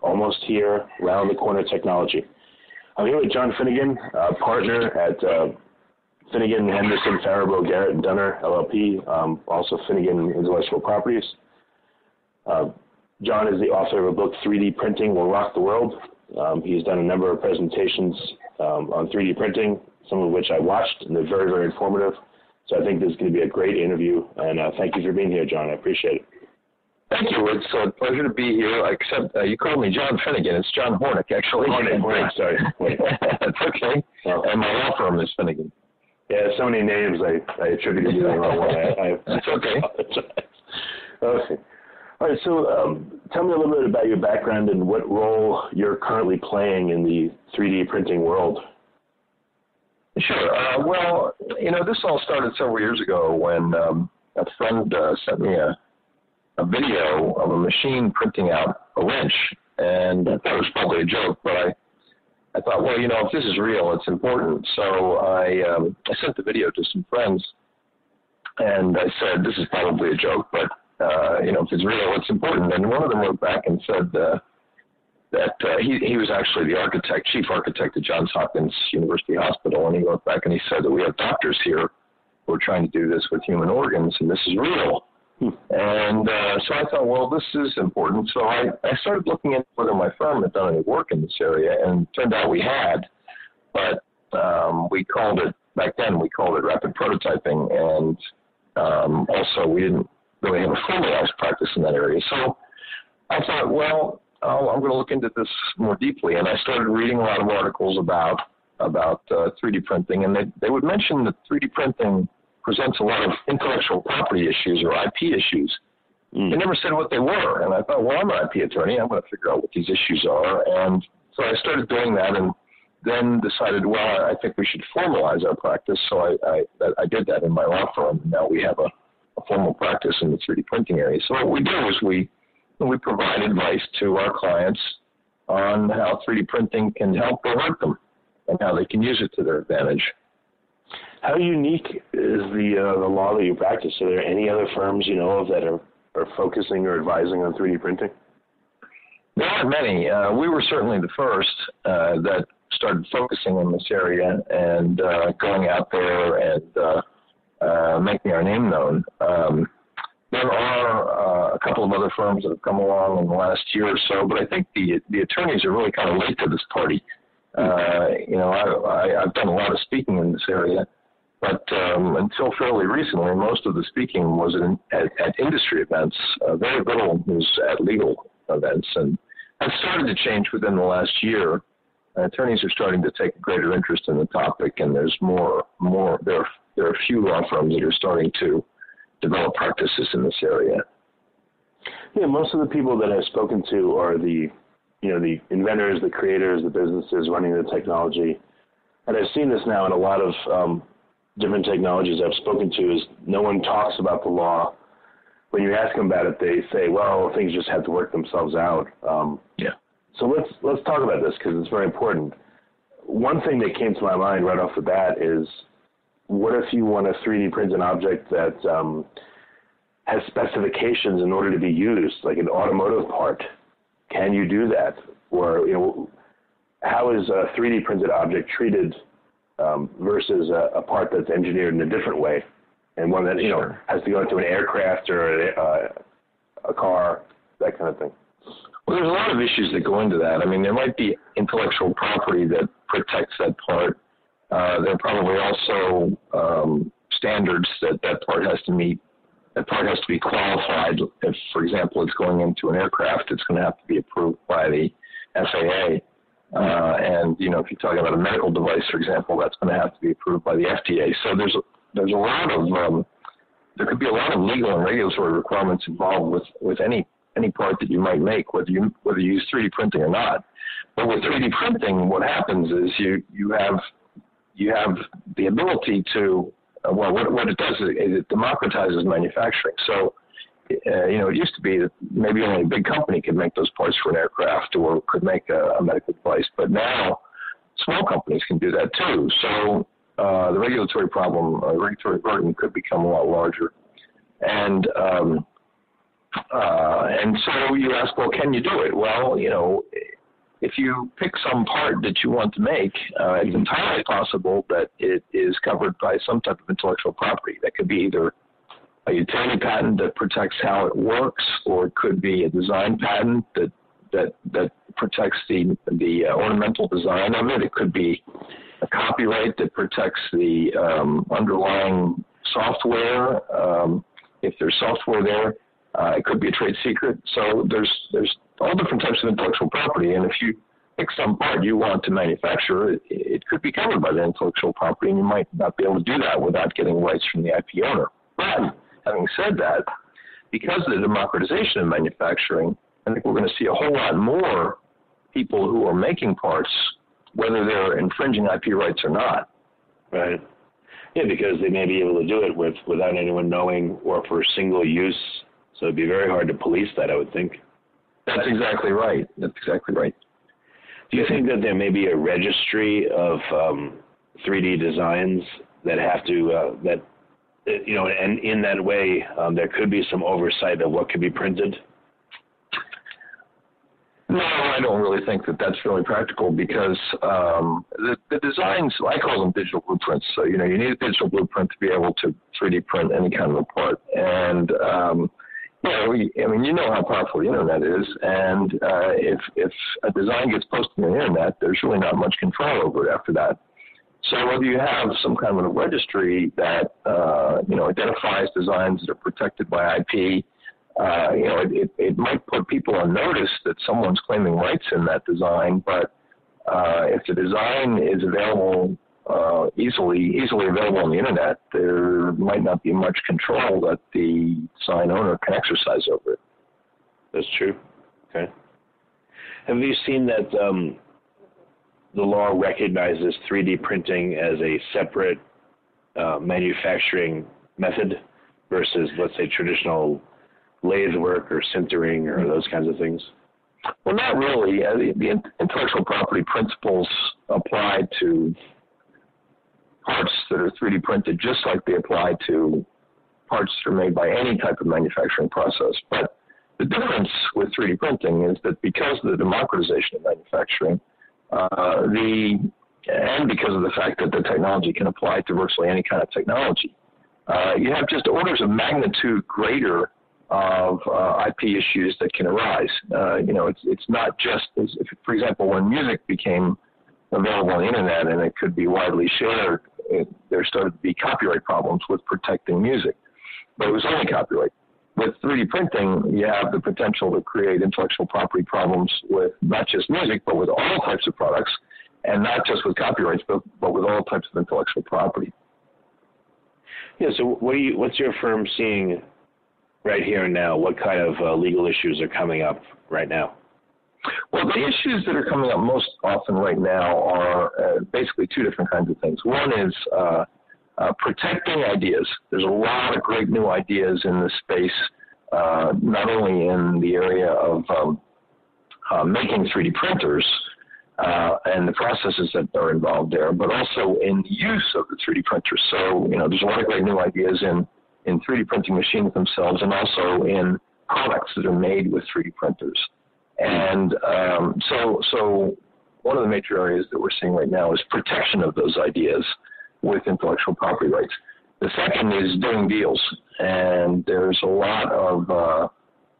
Almost here, round the corner technology. I'm here with John Finnegan, partner at uh, Finnegan, Henderson, Farabow, Garrett, and Dunner LLP, um, also Finnegan Intellectual Properties. Uh, John is the author of a book, 3D Printing Will Rock the World. Um, he's done a number of presentations um, on 3D printing, some of which I watched, and they're very, very informative. So I think this is going to be a great interview, and uh, thank you for being here, John. I appreciate it. Thank you. It's a pleasure to be here. Except uh, you called me John Finnegan. It's John Hornick, actually. Hornick, Hornick, sorry. That's okay. Well, and my law firm is Finnegan. Yeah, so many names I, I attributed to the wrong one. I, I, That's okay. okay. All right, so um, tell me a little bit about your background and what role you're currently playing in the 3D printing world. Sure. Uh, well, you know, this all started several years ago when um, a friend uh, sent me a, a video of a machine printing out a wrench, and I thought it was probably a joke, but I I thought, well, you know, if this is real, it's important. So I um, I sent the video to some friends, and I said, this is probably a joke, but uh, you know, if it's real, it's important. And one of them wrote back and said uh, that uh, he he was actually the architect, chief architect at Johns Hopkins University Hospital, and he wrote back and he said that we have doctors here who are trying to do this with human organs, and this is real. And uh, so I thought, well, this is important. So I, I started looking at whether my firm had done any work in this area, and turned out we had, but um, we called it back then. We called it rapid prototyping, and um, also we didn't really have a formalized practice in that area. So I thought, well, I'm going to look into this more deeply, and I started reading a lot of articles about about uh, 3D printing, and they they would mention that 3D printing presents a lot of intellectual property issues or IP issues. Mm. They never said what they were, and I thought, well, I'm an IP attorney. I'm going to figure out what these issues are, and so I started doing that, and then decided, well, I think we should formalize our practice. So I I, I did that in my law firm. And now we have a, a formal practice in the 3D printing area. So what we do is we we provide advice to our clients on how 3D printing can help or hurt them, and how they can use it to their advantage. How unique is the uh, the law that you practice? Are there any other firms you know of that are, are focusing or advising on 3D printing? There aren't many. Uh, we were certainly the first uh, that started focusing on this area and uh, going out there and uh, uh, making our name known. Um, there are a couple of other firms that have come along in the last year or so, but I think the the attorneys are really kind of late to this party. you know, I, I, I've done a lot of speaking in this area, but um, until fairly recently, most of the speaking was in, at, at industry events. Uh, very little was at legal events, and that started to change within the last year. Uh, attorneys are starting to take greater interest in the topic, and there's more more there. There are a few law firms that are starting to develop practices in this area. Yeah, most of the people that I've spoken to are the you know the inventors, the creators, the businesses running the technology, and I've seen this now in a lot of um, different technologies I've spoken to is no one talks about the law. When you ask them about it, they say, "Well, things just have to work themselves out." Um, yeah. So let's let's talk about this because it's very important. One thing that came to my mind right off the bat is, what if you want to 3D print an object that um, has specifications in order to be used, like an automotive part? Can you do that? Or you know, how is a 3D printed object treated um, versus a, a, part that's engineered in a different way, and one that you know has to go into an aircraft or a, uh, a car, that kind of thing. Well, there's a lot of issues that go into that. I mean, there might be intellectual property that protects that part. Uh, there are probably also um, standards that that part has to meet. That part has to be qualified. If, for example, it's going into an aircraft, it's going to have to be approved by the FAA. Uh, and you know, if you're talking about a medical device, for example, that's going to have to be approved by the FDA. So there's a, there's a lot of um, there could be a lot of legal and regulatory requirements involved with with any any part that you might make, whether you whether you use 3D printing or not. But with 3D printing, what happens is you you have you have the ability to uh, well, what, what it does is it democratizes manufacturing. So, uh, you know, it used to be that maybe only a big company could make those parts for an aircraft or could make a, a medical device, but now small companies can do that too. So uh, the regulatory problem, uh, regulatory burden could become a lot larger. And um, uh, and so you ask, well, can you do it? Well, you know, if you pick some part that you want to make, uh, it's entirely possible that it is covered by some type of intellectual property. That could be either a utility patent that protects how it works, or it could be a design patent that that that protects the the uh, ornamental design of it. It could be a copyright that protects the um, underlying software. Um, if there's software there, uh, it could be a trade secret. So there's there's all different types of intellectual property, and if you pick some part you want to manufacture, it, it could be covered by the intellectual property, and you might not be able to do that without getting rights from the IP owner. But having said that, because of the democratization of manufacturing, I think we're going to see a whole lot more people who are making parts, whether they're infringing IP rights or not. Right. Yeah, because they may be able to do it with without anyone knowing or for single use. So it'd be very hard to police that, I would think. That's exactly right. That's exactly right. Do you think that there may be a registry of um, 3D designs that have to uh, that you know, and in that way, um, there could be some oversight of what could be printed? No, I don't really think that that's really practical because um, the, the designs, I call them digital blueprints. So, you know, you need a digital blueprint to be able to 3D print any kind of a part. And, um, yeah, we, I mean, you know how powerful the internet is, and uh, if if a design gets posted on the internet, there's really not much control over it after that. So whether you have some kind of a registry that uh, you know identifies designs that are protected by IP, uh, you know, it, it, it might put people on notice that someone's claiming rights in that design, but uh, if the design is available uh, easily easily available on the internet, there might not be much control that the sign owner can exercise over it. That's true. Okay. Have you seen that um, the law recognizes 3D printing as a separate uh, manufacturing method versus, let's say, traditional lathe work or sintering or those kinds of things? Well, not really. Uh, the, the intellectual property principles apply to parts that are 3D printed just like they apply to parts that are made by any type of manufacturing process. But the difference with 3D printing is that because of the democratization of manufacturing, uh, the and because of the fact that the technology can apply to virtually any kind of technology, uh, you have just orders of magnitude greater of uh, IP issues that can arise. Uh, you know, it's it's not just as if, for example, when music became available on the internet and it could be widely shared, it, there started to be copyright problems with protecting music. But it was only copyright. With 3D printing, you have the potential to create intellectual property problems with not just music, but with all types of products, and not just with copyrights, but, but with all types of intellectual property. Yeah. So, what you? What's your firm seeing right here and now? What kind of uh, legal issues are coming up right now? Well, the issues that are coming up most often right now are uh, basically two different kinds of things. One is uh, uh, protecting ideas. There's a lot of great new ideas in this space, uh, not only in the area of um, uh, making 3D printers uh, and the processes that are involved there, but also in the use of the 3D printers. So, you know, there's a lot of great new ideas in, in 3D printing machines themselves and also in products that are made with 3D printers. And um, so, so one of the major areas that we're seeing right now is protection of those ideas with intellectual property rights. The second is doing deals, and there's a lot of uh,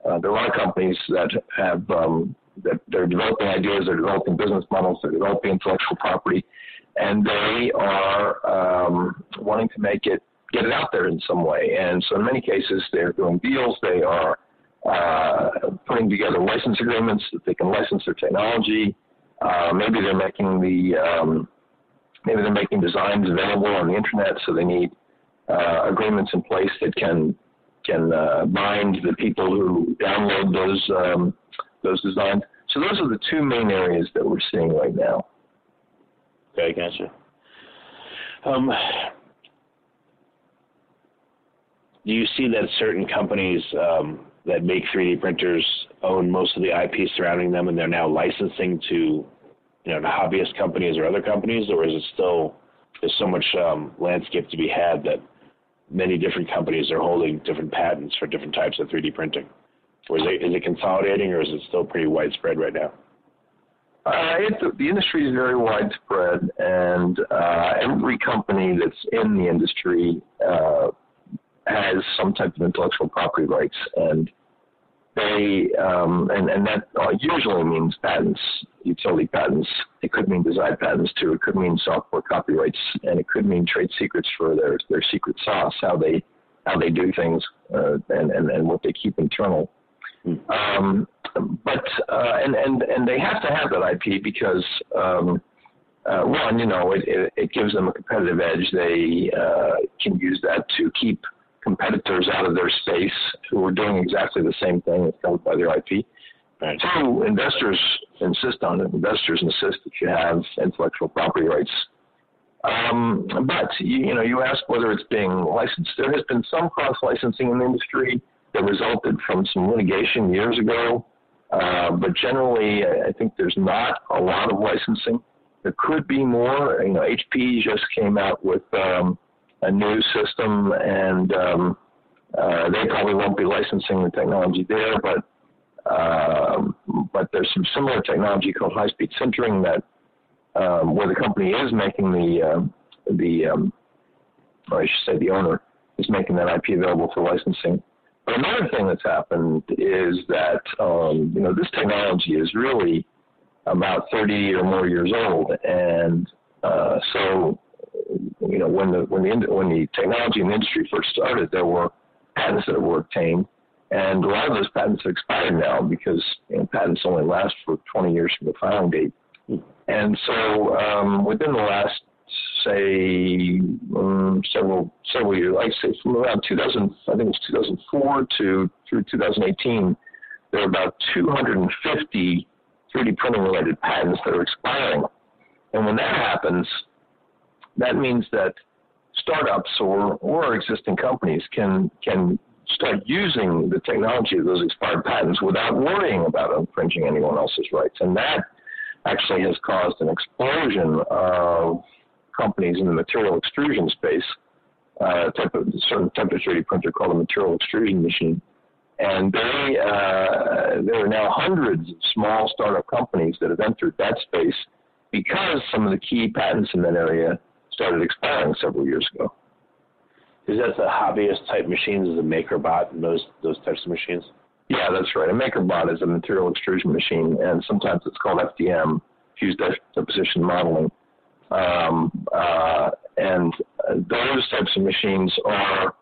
uh, there are companies that have um, that they're developing ideas, they're developing business models, they're developing intellectual property, and they are um, wanting to make it get it out there in some way. And so, in many cases, they're doing deals. They are uh, putting together license agreements that they can license their technology. Uh, maybe they're making the um, maybe they're making designs available on the internet, so they need uh, agreements in place that can can uh, bind the people who download those um, those designs. So those are the two main areas that we're seeing right now. Okay, gotcha. Um, do you see that certain companies um, that make 3D printers own most of the IP surrounding them, and they're now licensing to, you know, hobbyist companies or other companies, or is it still there's so much um, landscape to be had that many different companies are holding different patents for different types of 3D printing? Or is it, is it consolidating, or is it still pretty widespread right now? Uh, the industry is very widespread, and uh, every company that's in the industry uh, has some type of intellectual property rights, and they um, and and that usually means patents, utility patents. It could mean design patents too. It could mean software copyrights, and it could mean trade secrets for their their secret sauce, how they how they do things, uh, and, and and what they keep internal. Hmm. Um, but uh, and and and they have to have that IP because um, uh, one, you know, it, it, it gives them a competitive edge. They uh, can use that to keep competitors out of their space who are doing exactly the same thing that's covered by their IP. Right. Two, investors insist on it. Investors insist that you have intellectual property rights. Um, but you, you know, you ask whether it's being licensed. There has been some cross licensing in the industry that resulted from some litigation years ago. Uh, but generally, I think there's not a lot of licensing. There could be more. You know, HP just came out with um, a new system, and um, uh, they probably won't be licensing the technology there, but um, but there's some similar technology called high-speed sintering that um, where the company is making the uh, the um, or I should say the owner is making that IP available for licensing. But another thing that's happened is that um, you know this technology is really about 30 or more years old, and uh, so you know, when the when the when the technology and the industry first started, there were patents that were obtained, and a lot of those patents have expired now because you know, patents only last for 20 years from the filing date. And so, um, within the last, say, um, several several years, like say from around 2000, I think it's 2004 to through 2018, there are about 250 3D printing related patents that are expiring. And when that happens, that means that startups or, or existing companies can can start using the technology of those expired patents without worrying about infringing anyone else's rights. And that actually has caused an explosion of companies in the material extrusion space, uh, type of certain type of 3D printer called a material extrusion machine. And they, uh, there are now hundreds of small startup companies that have entered that space because some of the key patents in that area started expiring several years ago. Is that the hobbyist type machines? Is a MakerBot and those those types of machines? Yeah, that's right. A MakerBot is a material extrusion machine, and sometimes it's called FDM, fused deposition modeling. Um, uh, and those types of machines are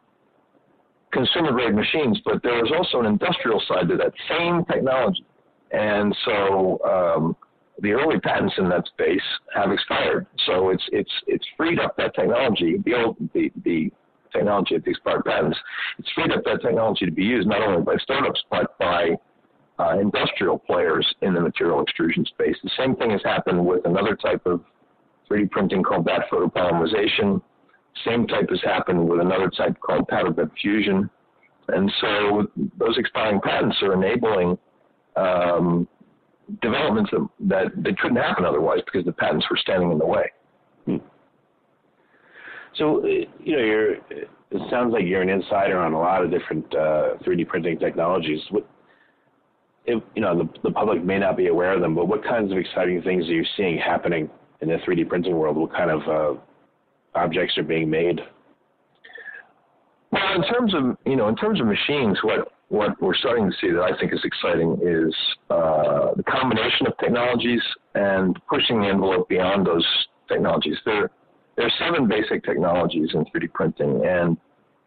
consumer grade machines, but there is also an industrial side to that same technology. And so um, the early patents in that space have expired. So it's it's it's freed up that technology, the old the the technology of the expired patents. It's freed up that technology to be used not only by startups but by uh, industrial players in the material extrusion space. The same thing has happened with another type of 3D printing called vat photopolymerization. Same type has happened with another type called powder bed fusion. And so those expiring patents are enabling um, developments that, that, that couldn't happen otherwise because the patents were standing in the way. Hmm. So, you know, you're, it sounds like you're an insider on a lot of different uh, 3D printing technologies. What, if, you know, the, the public may not be aware of them, but what kinds of exciting things are you seeing happening in the 3D printing world? What kind of uh, objects are being made? Well, in terms of you know, in terms of machines, what what we're starting to see that I think is exciting is uh, the combination of technologies and pushing the envelope beyond those technologies. There, there are seven basic technologies in 3D printing, and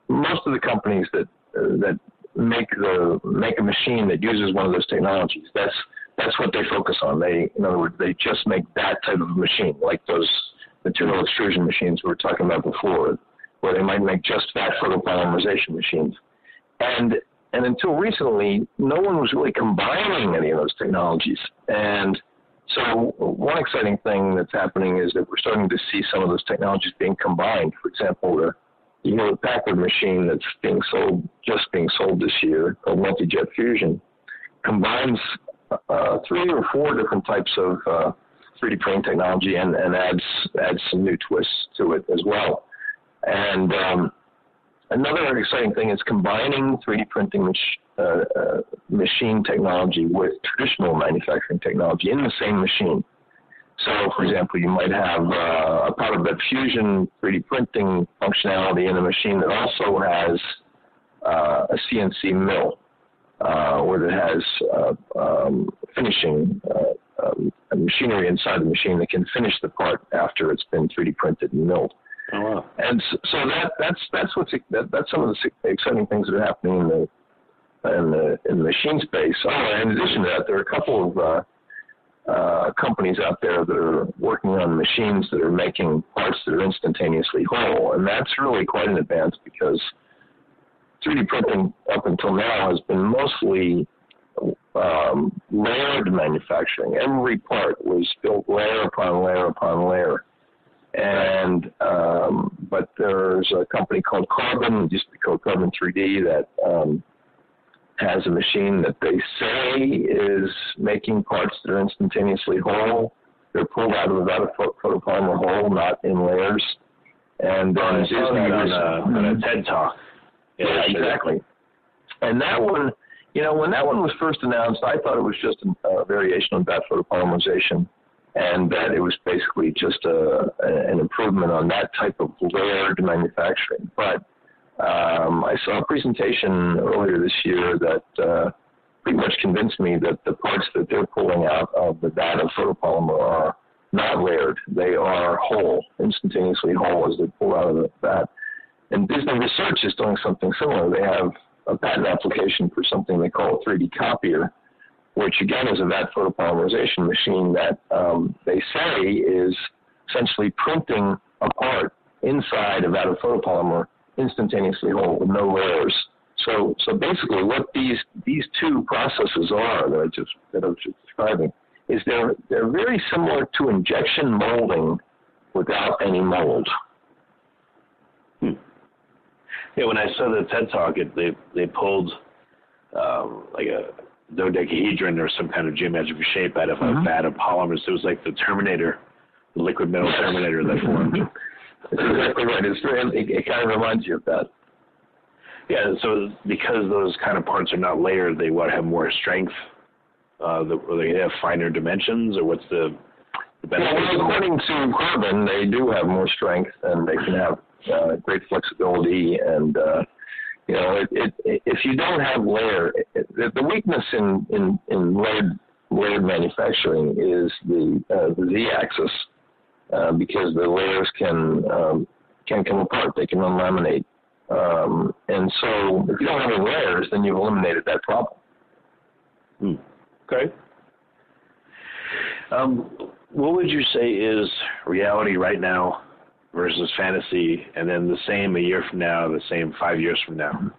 most of the companies that uh, that make the make a machine that uses one of those technologies, that's that's what they focus on. They, in other words, they just make that type of machine, like those material extrusion machines we were talking about before, where they might make just vat photopolymerization machines. and and until recently, no one was really combining any of those technologies. And so one exciting thing that's happening is that we're starting to see some of those technologies being combined. For example, the you know the Packard machine that's being sold just being sold this year called Multi-Jet Fusion combines uh, three or four different types of uh, 3D printing technology and, and adds adds some new twists to it as well. And um, another exciting thing is combining 3D printing mach- uh, uh, machine technology with traditional manufacturing technology in the same machine. So, for example, you might have uh, a powder bed fusion 3D printing functionality in a machine that also has uh, a CNC mill, uh, where it has uh, um, finishing uh, um, machinery inside the machine that can finish the part after it's been 3D printed and milled. Oh wow! And so that that's that's what's that, that's some of the exciting things that are happening in the in the in the machine space. Oh, in addition to that, there are a couple of uh, uh, companies out there that are working on machines that are making parts that are instantaneously whole, and that's really quite an advance because 3D printing up until now has been mostly um, layered manufacturing. Every part was built layer upon layer upon layer. And um, but there's a company called Carbon, used to be called Carbon 3D, that um, has a machine that they say is making parts that are instantaneously whole. They're pulled out of about a photopolymer whole, not in layers. And uh, I saw that on a, on a TED talk. Yeah, yeah exactly. And that one, you know, when that one was first announced, I thought it was just a, a variation on vat photopolymerization, and that it was basically just a, an improvement on that type of layered manufacturing. But um, I saw a presentation earlier this year that uh, pretty much convinced me that the parts that they're pulling out of the of photopolymer are not layered. They are whole, instantaneously whole as they pull out of the vat. And Disney Research is doing something similar. They have a patent application for something they call a 3D copier, which again is a vat photopolymerization machine that um, they say is essentially printing a part inside a vat of photopolymer instantaneously whole with no layers. So, so basically, what these these two processes are that I just that I was just describing is they're they're very similar to injection molding without any mold. Hmm. Yeah, when I saw the TED talk, it, they they pulled um, like a dodecahedron or some kind of geometric shape out of mm-hmm. a vat of polymers. It was like the Terminator, the liquid metal Terminator that formed. That's exactly right. It's very, it, it kind of reminds you of that. Yeah, so because those kind of parts are not layered, they what have more strength. Uh, the, or they have finer dimensions, or what's the, the benefit? Well, according to Carbon, they do have more strength, and they can have uh, great flexibility. And uh, you know, it, it, if you don't have layer, the weakness in in, in layered layered manufacturing is the uh, the z-axis uh, because the layers can um, can come apart. They can unlaminate. Um, and so, if you don't have any layers, then you've eliminated that problem. Hmm. Okay. Um, what would you say is reality right now versus fantasy, and then the same a year from now, the same five years from now?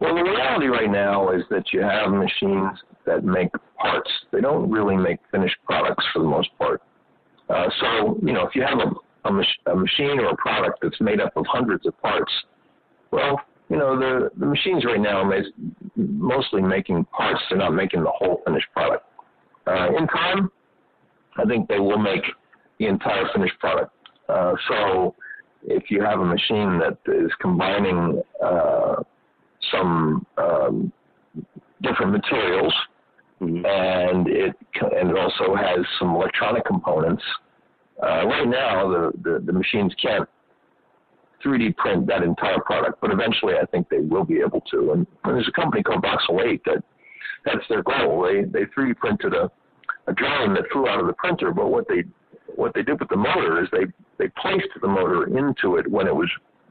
Well, the reality right now is that you have machines that make parts. They don't really make finished products for the most part. Uh, so, you know, if you have a, a, mach- a machine or a product that's made up of hundreds of parts, well, you know, the, the machines right now are mostly making parts. They're not making the whole finished product. Uh, in time, I think they will make the entire finished product. Uh, so if you have a machine that is combining uh, some um, different materials Mm-hmm. and it and it also has some electronic components. Uh, right now, the, the, the machines can't 3D print that entire product, but eventually, I think they will be able to. And, and there's a company called Voxel 8 that that's their goal. They they 3D printed a a drone that flew out of the printer, but what they what they did with the motor is they they placed the motor into it when it was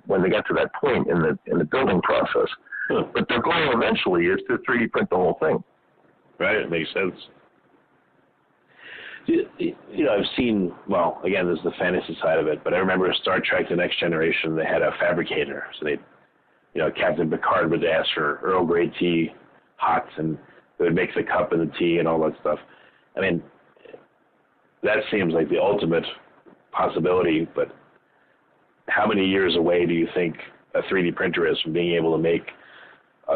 when they got to that point in the in the building process. Huh. But their goal eventually is to 3D print the whole thing. Right, it makes sense. You, you know, I've seen. Well, again, this is the fantasy side of it, but I remember Star Trek: The Next Generation. They had a fabricator, so they you know, Captain Picard would ask for Earl Grey tea, hot, and it would make the cup and the tea and all that stuff. I mean, that seems like the ultimate possibility, but how many years away do you think a 3D printer is from being able to make, uh,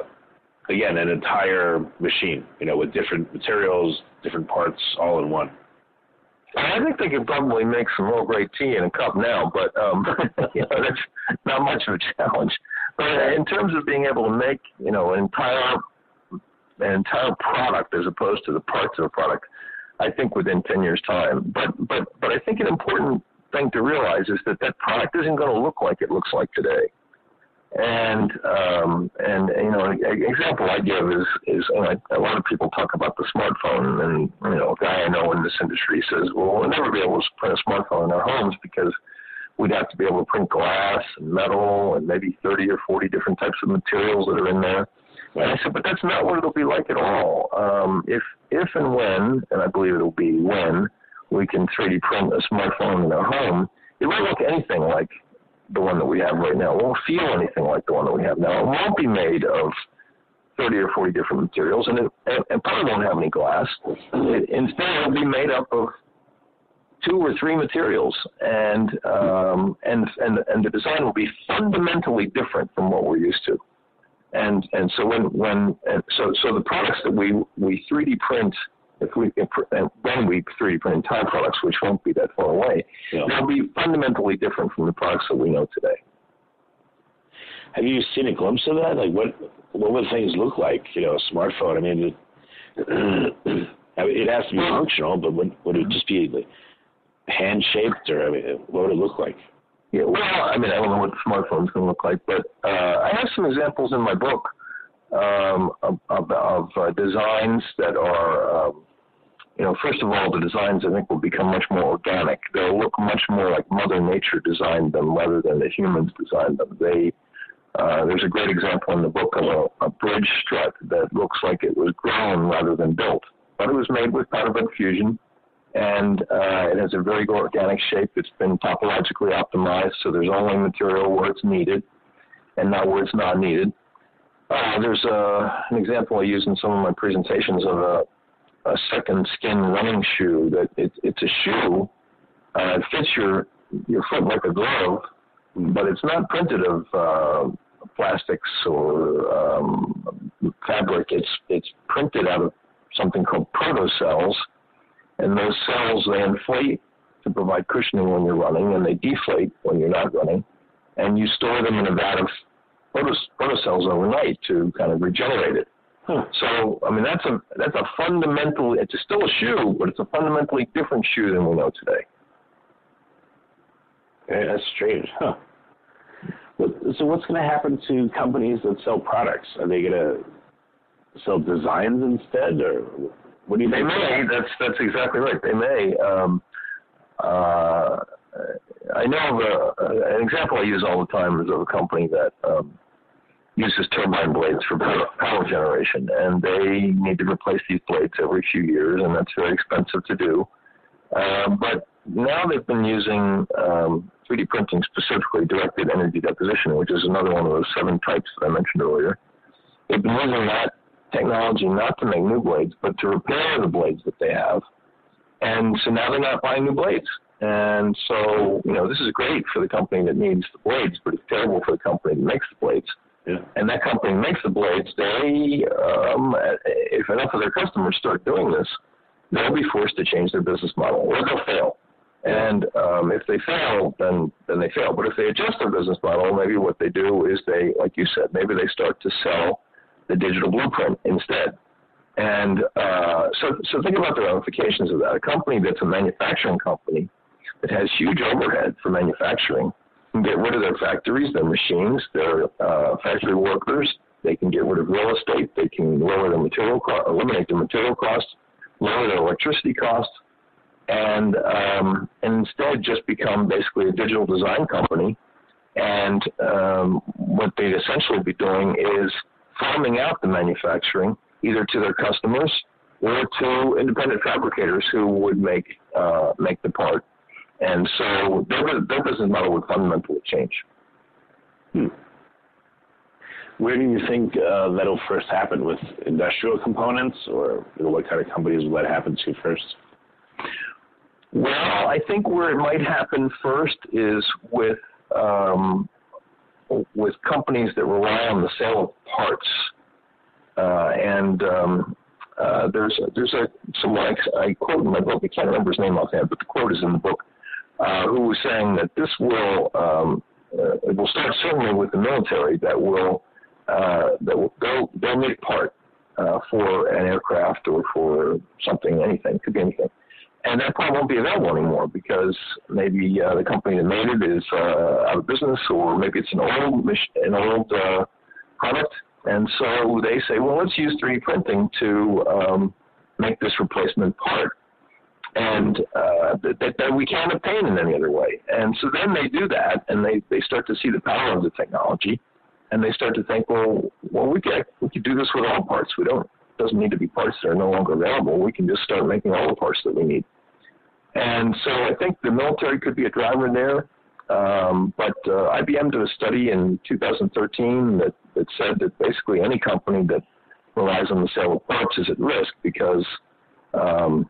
again, an entire machine, you know, with different materials, different parts, all in one? I think they could probably make some real great tea in a cup now, but um, you know, that's not much of a challenge. But in terms of being able to make, you know, an entire an entire product as opposed to the parts of a product, I think within 10 years' time. But but but I think an important thing to realize is that that product isn't going to look like it looks like today. And um, and you know, an example I give is is you know, a lot of people talk about the smartphone, and you know, a guy I know in this industry says, well, we'll never be able to print a smartphone in our homes because we'd have to be able to print glass and metal and maybe 30 or 40 different types of materials that are in there. And I said, but that's not what it'll be like at all. Um, if if and when, and I believe it'll be when, we can 3D print a smartphone in our home, it won't look anything like the one that we have right now. It won't feel anything like the one that we have now. It won't be made of 30 or 40 different materials, and it, and probably won't have any glass. It, instead, it'll be made up of two or three materials, and um, and and and the design will be fundamentally different from what we're used to. And and so when when so so the products that we we 3D print if we if, when we 3D print entire products, which won't be that far away, yeah. they'll be fundamentally different from the products that we know today. Have you seen a glimpse of that? Like what what would things look like? You know, a smartphone. I mean, it, it has to be functional, but would would it just be like hand shaped, or I mean, what would it look like? Yeah, well, I mean, I don't know what the smartphone's going to look like, but uh, I have some examples in my book um, of, of, uh, designs that are um, you know, first of all, the designs I think will become much more organic. They'll look much more like Mother Nature designed them rather than the humans designed them. They uh, there's a great example in the book of a, a bridge strut that looks like it was grown rather than built, but it was made with powder bed fusion, and uh, it has a very organic shape. It's been topologically optimized, so there's only material where it's needed, and not where it's not needed. Uh, there's a, uh, an example I use in some of my presentations of a a second skin running shoe that it, it's a shoe. Uh, it fits your your foot like a glove, but it's not printed of uh, plastics or um, fabric. It's it's printed out of something called protocells, and those cells they inflate to provide cushioning when you're running, and they deflate when you're not running, and you store them in a vat of protocells overnight to kind of regenerate it. Huh. So, I mean, that's a that's a fundamental. It's still a shoe, but it's a fundamentally different shoe than we know today. Yeah, that's strange, huh? So, what's going to happen to companies that sell products? Are they going to sell designs instead, or what do you they may. That's that's exactly right. They may. Um, uh, I know of a, an example I use all the time is of a company that um, uses turbine blades for power generation, and they need to replace these blades every few years, and that's very expensive to do. Uh, but now they've been using um, 3D printing, specifically directed energy deposition, which is another one of those seven types that I mentioned earlier. They've been using that technology not to make new blades, but to repair the blades that they have. And so now they're not buying new blades. And so, you know, this is great for the company that needs the blades, but it's terrible for the company that makes the blades. Yeah. And that company makes the blades. They, um, if enough of their customers start doing this, they'll be forced to change their business model, or they'll fail. And um, if they fail, then then they fail. But if they adjust their business model, maybe what they do is they, like you said, maybe they start to sell the digital blueprint instead. And uh, so, so think about the ramifications of that. A company that's a manufacturing company that has huge overhead for manufacturing can get rid of their factories, their machines, their uh, factory workers. They can get rid of real estate. They can lower their material co- eliminate their material costs, lower their electricity costs, and um, and instead just become basically a digital design company. And um, what they'd essentially be doing is farming out the manufacturing either to their customers or to independent fabricators who would make uh, make the part and so their, their business model would fundamentally change. Hmm. where do you think uh, that'll first happen with industrial components, or you know, what kind of companies will that happen to first? Well, I think where it might happen first is with um, with companies that rely on the sale of parts, uh, and um, uh, there's there's a someone I, I quote in my book. I can't remember his name offhand, but the quote is in the book. Uh, who was saying that this will um, uh, it will start certainly with the military that will uh, that will go they'll make part uh, for an aircraft or for something anything could be anything and that part won't be available anymore because maybe uh, the company that made it is uh, out of business, or maybe it's an old an old uh, product, and so they say, well, let's use 3D printing to um, make this replacement part, and uh, that, that we can't obtain in any other way. And so then they do that, and they they start to see the power of the technology, and they start to think, well, well, we could we could do this with all parts. We don't doesn't need to be parts that are no longer available. We can just start making all the parts that we need. And so I think the military could be a driver in there. Um, but uh, IBM did a study in 2013 that, that said that basically any company that relies on the sale of parts is at risk because um,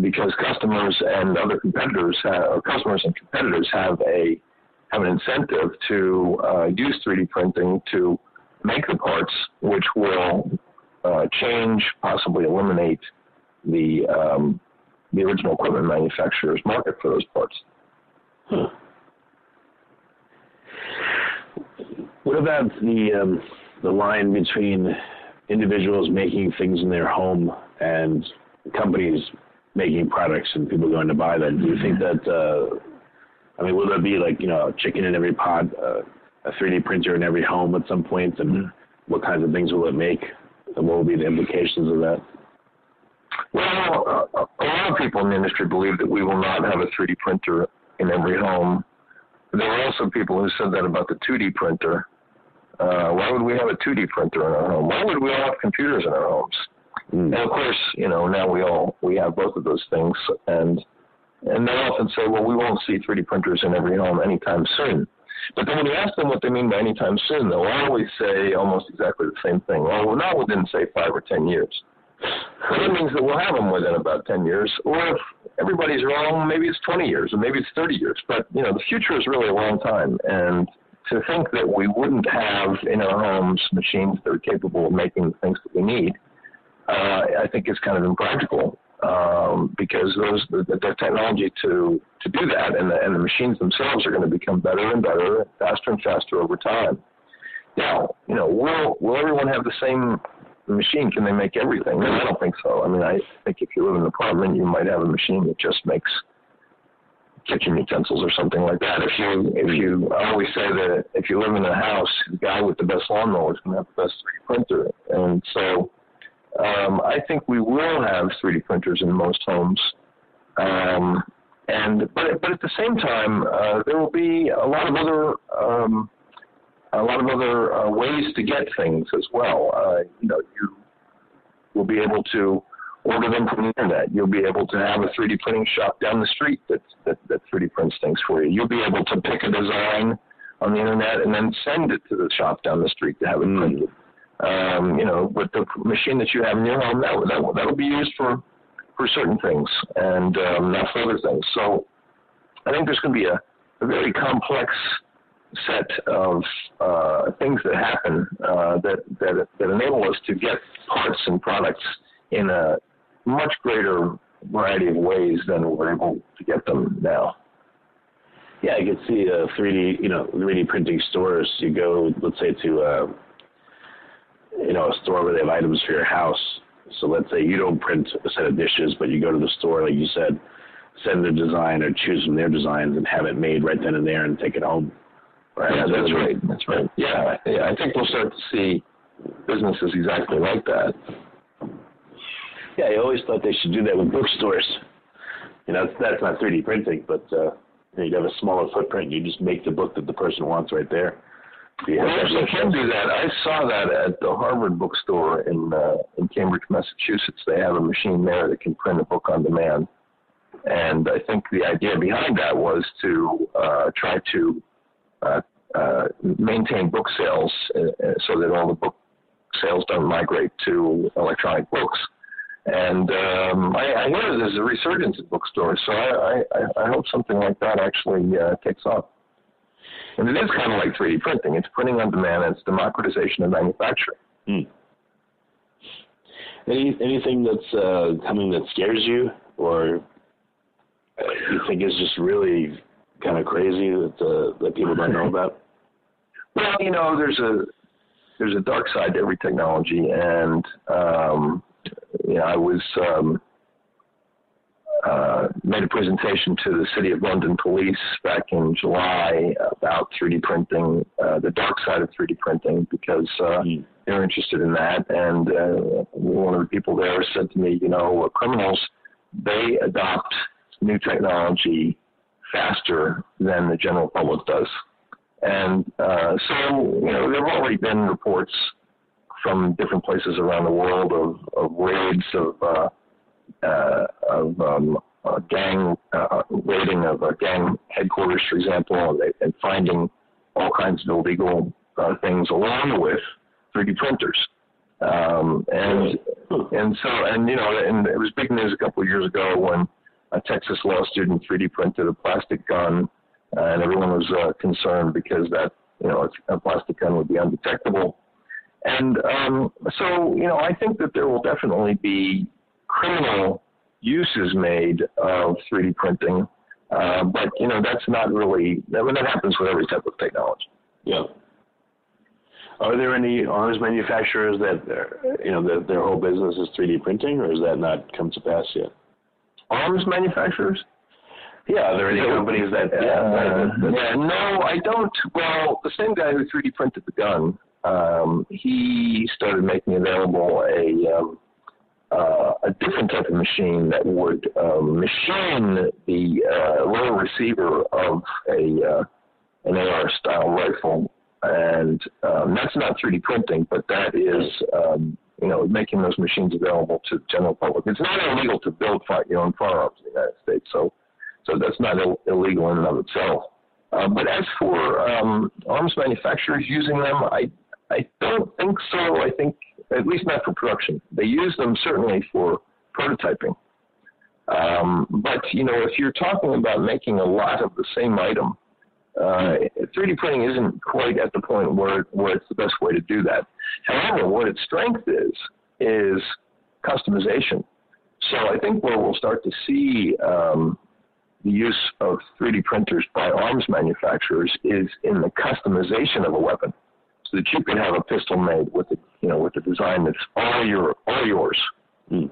because customers and other competitors have, or customers and competitors have a have an incentive to uh, use 3D printing to make the parts, which will uh, change, possibly eliminate the um, the original equipment manufacturer's market for those parts. Huh. What about the um, the line between individuals making things in their home and companies making products and people going to buy them? Do you think that? Uh, I mean, will there be like you know chicken in every pot, uh, a 3D printer in every home at some point, and mm-hmm. what kinds of things will it make? And what will be the implications of that? Well, a lot of people in the industry believe that we will not have a 3D printer in every home. There are also people who said that about the 2D printer. Uh, why would we have a 2D printer in our home? Why would we all have computers in our homes? Mm. And of course, you know, now we all we have both of those things, and and they often say, well, we won't see 3D printers in every home anytime soon. But then when you ask them what they mean by anytime soon, they'll always say almost exactly the same thing. Well, we're not within, say, five or 10 years. Well, that means that we'll have them within about 10 years. Or if everybody's wrong, maybe it's 20 years or maybe it's 30 years. But, you know, the future is really a long time. And to think that we wouldn't have in our homes machines that are capable of making the things that we need, uh, I think is kind of impractical um, because those the, the technology to to do that and the, and the machines themselves are going to become better and better, faster and faster over time. Now, you know, will will everyone have the same machine? Can they make everything? I don't think so. I mean, I think if you live in an apartment, you might have a machine that just makes kitchen utensils or something like that. If you if you I always say that if you live in a house, the guy with the best lawnmower is going to have the best 3D printer, and so um, I think we will have 3D printers in most homes. Um, and but but at the same time, uh, there will be a lot of other um, a lot of other uh, ways to get things as well. Uh, you know, you will be able to order them from the internet. You'll be able to have a 3D printing shop down the street that that, that 3D prints things for you. You'll be able to pick a design on the internet and then send it to the shop down the street to have it mm. printed. Um, you know, but the machine that you have in your home, that, that, that'll be used for, for certain things and um, not for other things. So I think there's going to be a, a very complex set of uh, things that happen uh, that, that, that enable us to get parts and products in a much greater variety of ways than we're able to get them now. Yeah, I could see a 3D, you know, 3D printing stores. You go, let's say, to uh, you know, a store where they have items for your house. So let's say you don't print a set of dishes, but you go to the store, like you said, send their design or choose from their designs and have it made right then and there and take it home. Right. Yeah, that's right. That's right. Yeah, yeah. I think we'll start to see businesses exactly like that. Yeah, I always thought they should do that with bookstores. You know, that's not 3D printing, but uh, you'd have a smaller footprint. You just make the book that the person wants right there. We actually can do that. I saw that at the Harvard bookstore in uh, in Cambridge, Massachusetts. They have a machine there that can print a book on demand, and I think the idea behind that was to uh, try to uh, uh, maintain book sales uh, uh, so that all the book sales don't migrate to electronic books. And um, I, I hear there's a resurgence in bookstores, so I, I, I hope something like that actually uh, takes off. And it is kind of like 3D printing. It's printing on demand. And it's democratization of manufacturing. Hmm. Any anything that's uh, coming that scares you, or you think is just really kind of crazy that uh, that people don't know about? Well, you know, there's a there's a dark side to every technology, and um, you know, I was um, uh, made a presentation to the City of London Police back in July about 3D printing, uh, the dark side of 3D printing, because uh, mm. they're interested in that. And uh, one of the people there said to me, you know, criminals they adopt new technology faster than the general public does. And uh, so, you know, there have already been reports from different places around the world of, of raids of uh, uh, of um, uh, gang uh, raiding of uh, gang headquarters, for example, and, they, and finding all kinds of illegal uh, things along with 3D printers. Um, and and so and you know and it was big news a couple of years ago when a Texas law student 3D printed a plastic gun, and everyone was uh, concerned because that you know a plastic gun would be undetectable. And um, so you know I think that there will definitely be criminal uses made of 3D printing, uh, but you know that's not really. I mean that happens with every type of technology. Yeah. Are there any arms manufacturers that you know that their whole business is 3D printing, or has that not come to pass yet? Arms manufacturers? Yeah, are there any companies that? Uh, yeah, yeah, no, I don't. Well, the same guy who 3D printed the gun, um, he started making available a um, uh, a different type of machine that would um, machine the uh, lower receiver of a uh, an AR style rifle, and um, that's not 3D printing, but that is um, you know making those machines available to the general public. It's not illegal to build your own firearms in the United States, so so that's not Ill- illegal in and of itself. Uh, but as for um, arms manufacturers using them, I I don't think so. I think at least not for production. They use them certainly for prototyping. Um, but you know, if you're talking about making a lot of the same item, uh, 3D printing isn't quite at the point where where it's the best way to do that. However, what its strength is is customization. So I think where we'll start to see um, the use of 3D printers by arms manufacturers is in the customization of a weapon so that you can have a pistol made with a you know with a design that's all your all yours. Mm.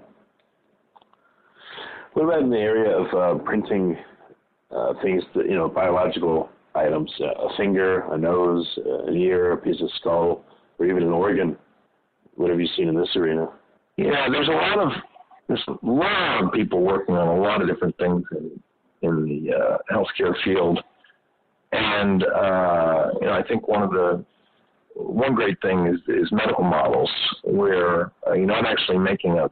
What about in the area of uh, printing uh, things that you know biological items, uh, a finger, a nose, an ear, a piece of skull, or even an organ? What have you seen in this arena? Yeah, there's a lot of there's a lot of people working on a lot of different things in in the uh, healthcare field, and uh, you know I think one of the one great thing is, is medical models where uh, you're not actually making a,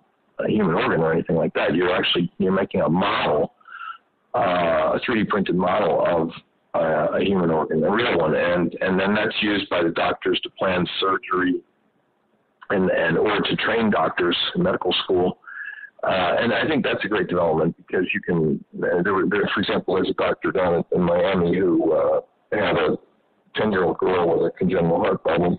a human organ or anything like that. You're actually you're making a model, uh, a 3D printed model of uh, a human organ, a real one, and and then that's used by the doctors to plan surgery, and and or to train doctors in medical school. Uh, and I think that's a great development because you can. There, there, for example, there's a doctor down in Miami who uh, had a 10 year old girl with a congenital heart problem.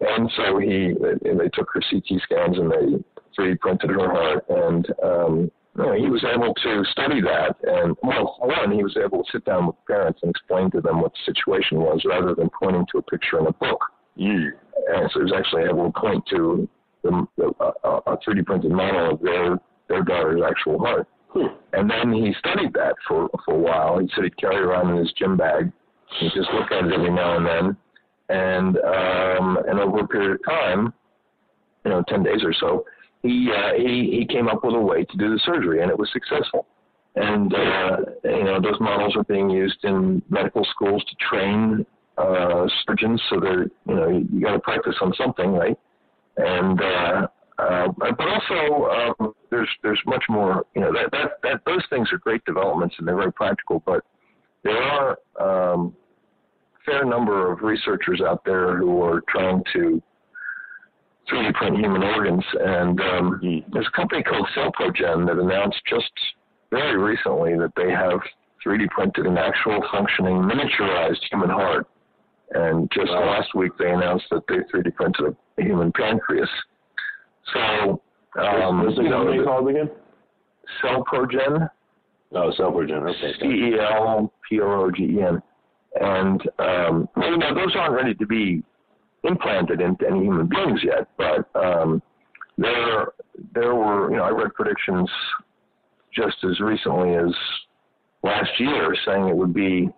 And so he, and they took her CT scans and they 3D printed her heart. And, um, you know, he was able to study that. And, well, one, he was able to sit down with parents and explain to them what the situation was rather than pointing to a picture in a book. Mm. And so he was actually able to point to the, the, uh, a 3D printed model of their, their daughter's actual heart. Hmm. And then he studied that for, for a while. He said he'd carry around in his gym bag you just look at it every now and then, and um, and over a period of time, you know, ten days or so, he uh, he he came up with a way to do the surgery, and it was successful. And uh, you know, those models are being used in medical schools to train uh, surgeons, so they're you know you, you got to practice on something, right? And uh, uh, but also um, there's there's much more. You know that, that that those things are great developments and they're very practical, but there are um, fair number of researchers out there who are trying to 3D print human organs, and um, mm. there's a company called Celprogen that announced just very recently that they have 3D printed an actual functioning miniaturized human heart. And just wow. last week they announced that they 3D printed a human pancreas. So, um, what's the company called again? Celprogen. Oh, Celprogen. Okay. C E L P O O G E N. And um, you know those aren't ready to be implanted into any human beings yet, but um, there there were you know I read predictions just as recently as last year saying it would be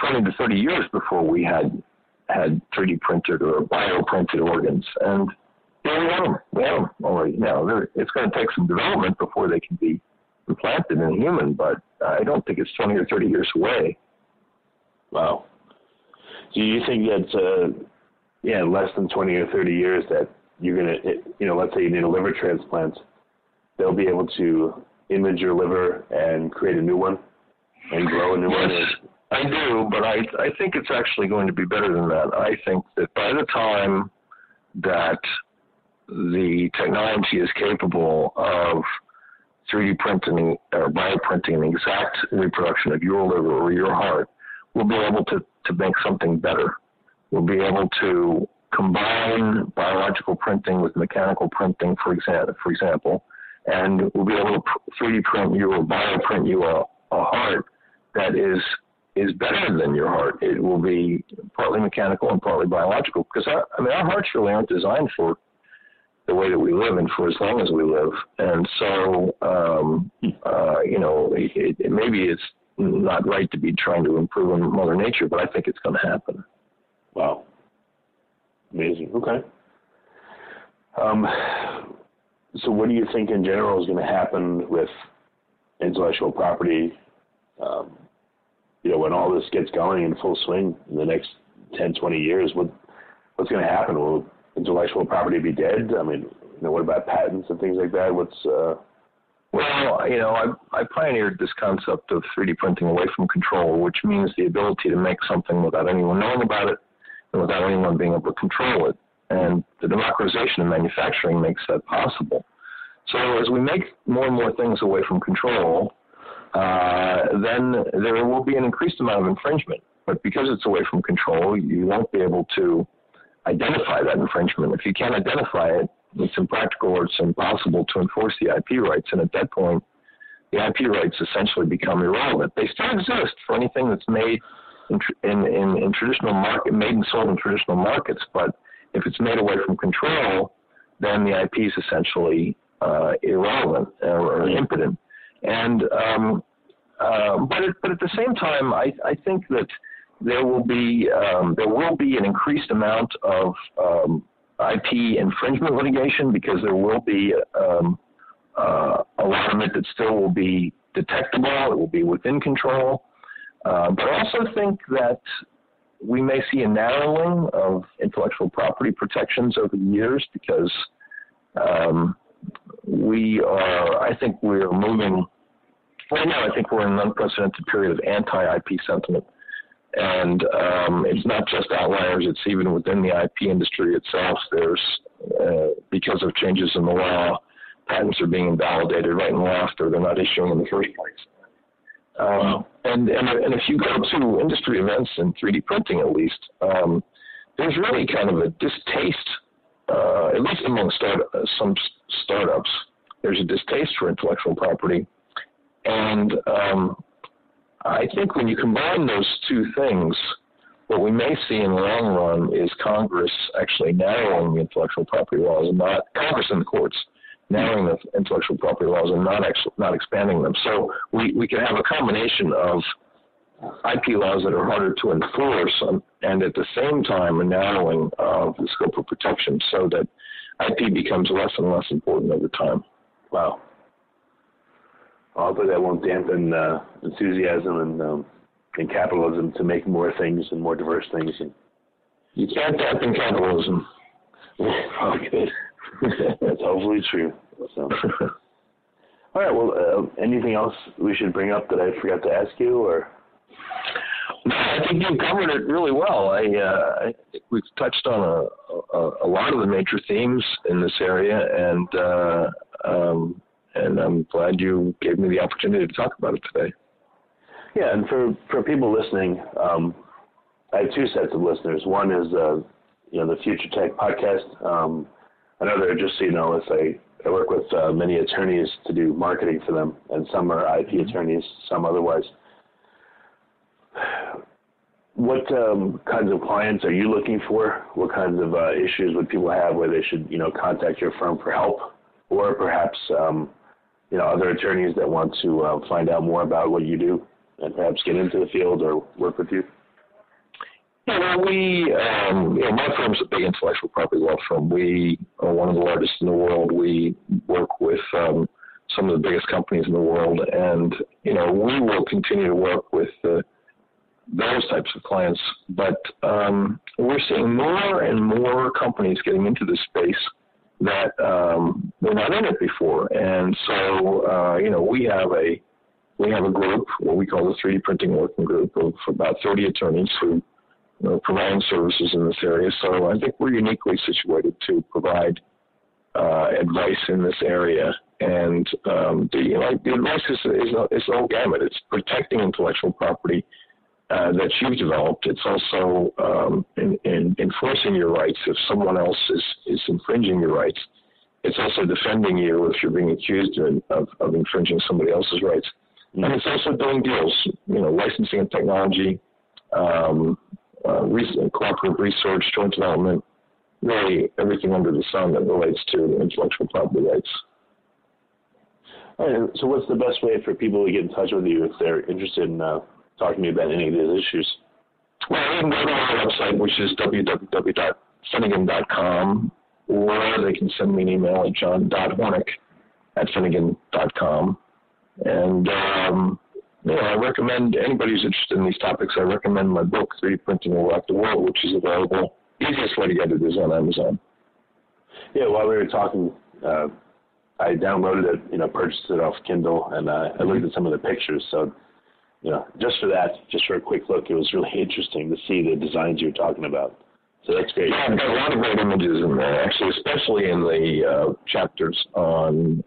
20 to 30 years before we had had 3D printed or bioprinted organs, and yeah, we have them. We have them already now. It's going to take some development before they can be implanted in a human, but I don't think it's 20 or 30 years away. Wow. Do you think that, uh, yeah, less than 20 or 30 years that you're going to, you know, let's say you need a liver transplant, they'll be able to image your liver and create a new one and grow a new yes, one? I do, but I, I think it's actually going to be better than that. I think that by the time that the technology is capable of 3D printing or bioprinting an exact reproduction of your liver or your heart, we'll be able to, to make something better. We'll be able to combine biological printing with mechanical printing, for example, for example, and we'll be able to 3D print you or bioprint you a, a heart that is is better than your heart. It will be partly mechanical and partly biological because our, I mean our hearts really aren't designed for the way that we live and for as long as we live. And so, um, uh, you know, it, it, maybe it's not right to be trying to improve on Mother Nature, but I think it's going to happen. Wow. Amazing. Okay. Um, so, what do you think in general is going to happen with intellectual property? Um, you know, when all this gets going in full swing in the next 10, 20 years, what what's going to happen? Will intellectual property be dead? I mean, you know, what about patents and things like that? What's uh, well, you know, I, I pioneered this concept of 3D printing away from control, which means the ability to make something without anyone knowing about it and without anyone being able to control it. And the democratization of manufacturing makes that possible. So as we make more and more things away from control, uh, then there will be an increased amount of infringement. But because it's away from control, you won't be able to identify that infringement. If you can't identify it, it's impractical or it's impossible to enforce the IP rights. And at that point, the IP rights essentially become irrelevant. They still exist for anything that's made in, in, in, in traditional market, made and sold in traditional markets. But if it's made away from control, then the IP is essentially uh, irrelevant or, or, impotent. And um, uh, but it, but at the same time, I, I think that there will be um, there will be an increased amount of um, IP infringement litigation because there will be um, uh, a lot of it that still will be detectable. It will be within control. Uh, but I also think that we may see a narrowing of intellectual property protections over the years because um, we are, I think we're moving, right now, I think we're in an unprecedented period of anti IP sentiment. And um, it's not just outliers, it's even within the IP industry itself. There's, uh, because of changes in the law, patents are being invalidated right and left, or they're not issuing in the first place. Um, and, and, and if you go to industry events in 3D printing, at least, um, there's really kind of a distaste, uh, at least among start, uh, some startups, there's a distaste for intellectual property. And um, I think when you combine those two things, what we may see in the long run is Congress actually narrowing the intellectual property laws and not Congress and the courts narrowing the intellectual property laws and not actually not expanding them. So we, we can have a combination of IP laws that are harder to enforce and at the same time a narrowing of the scope of protection so that IP becomes less and less important over time. Wow although that won't dampen uh, enthusiasm and um, and capitalism to make more things and more diverse things. And you can't dampen capitalism. oh, good. That's hopefully true. So. All right. Well, uh, anything else we should bring up that I forgot to ask you, or? No, I think you covered it really well. I, uh, I think we've touched on a, a, a, lot of the major themes in this area, and uh, um, and I'm glad you gave me the opportunity to talk about it today. Yeah, and for for people listening, um, I have two sets of listeners. One is uh, you know the Future Tech podcast. Um, another, just so you know, is I I work with uh, many attorneys to do marketing for them, and some are IP mm-hmm. attorneys, some otherwise what um, kinds of clients are you looking for? What kinds of uh, issues would people have where they should, you know, contact your firm for help, or perhaps, um, you know, other attorneys that want to uh, find out more about what you do and perhaps get into the field or work with you? Yeah, well, we, um, you know, my firm's a big intellectual property law firm. We are one of the largest in the world. We work with um, some of the biggest companies in the world, and you know, we will continue to work with the those types of clients. But um, we're seeing more and more companies getting into this space that um, were not in it before. And so, uh, you know, we have a we have a group, what we call the 3D printing working group, of about 30 attorneys who you know, provide services in this area. So I think we're uniquely situated to provide uh, advice in this area. And um, the, like, the advice is, is, is all gamut. It's protecting intellectual property uh, that you've developed. It's also um, in, in enforcing your rights if someone else is, is infringing your rights. It's also defending you if you're being accused of, of infringing somebody else's rights. And it's also doing deals, you know, licensing of technology, um, uh, cooperative research, joint development, really everything under the sun that relates to intellectual property rights. Right, so what's the best way for people to get in touch with you if they're interested in uh, talk to me about any of these issues. Well, you can go to our website, which is www.finnegan.com, or they can send me an email at john.hornick at finnegan.com. And, um, you know, I recommend anybody who's interested in these topics, I recommend my book, 3D Printing Will Rock the World, which is available. Easiest way to get it is on Amazon. Yeah, while we were talking, uh, I downloaded it, you know, purchased it off Kindle, and uh, I looked at some of the pictures. So you know, just for that, just for a quick look, it was really interesting to see the designs you're talking about. So that's great. Yeah, I've got a lot of great images in there, actually, especially in the uh, chapters on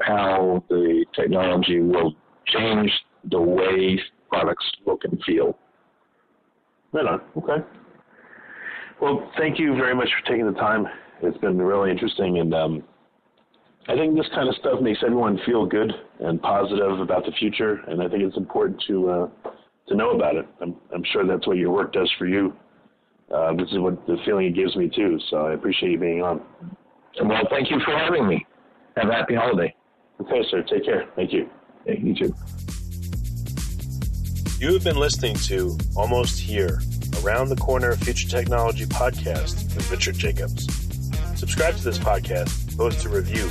how the technology will change the way products look and feel. Right on. Okay. Well, thank you very much for taking the time. It's been really interesting, and um, I think this kind of stuff makes everyone feel good and positive about the future, and I think it's important to uh, to know about it. I'm, I'm sure that's what your work does for you. Uh, this is what the feeling it gives me too. So I appreciate you being on. Well, thank you for having me. Have a happy holiday. Okay, sir. Take care. Thank you. Thank you too. You have been listening to Almost Here, Around the Corner Future Technology podcast with Richard Jacobs. Subscribe to this podcast, both to review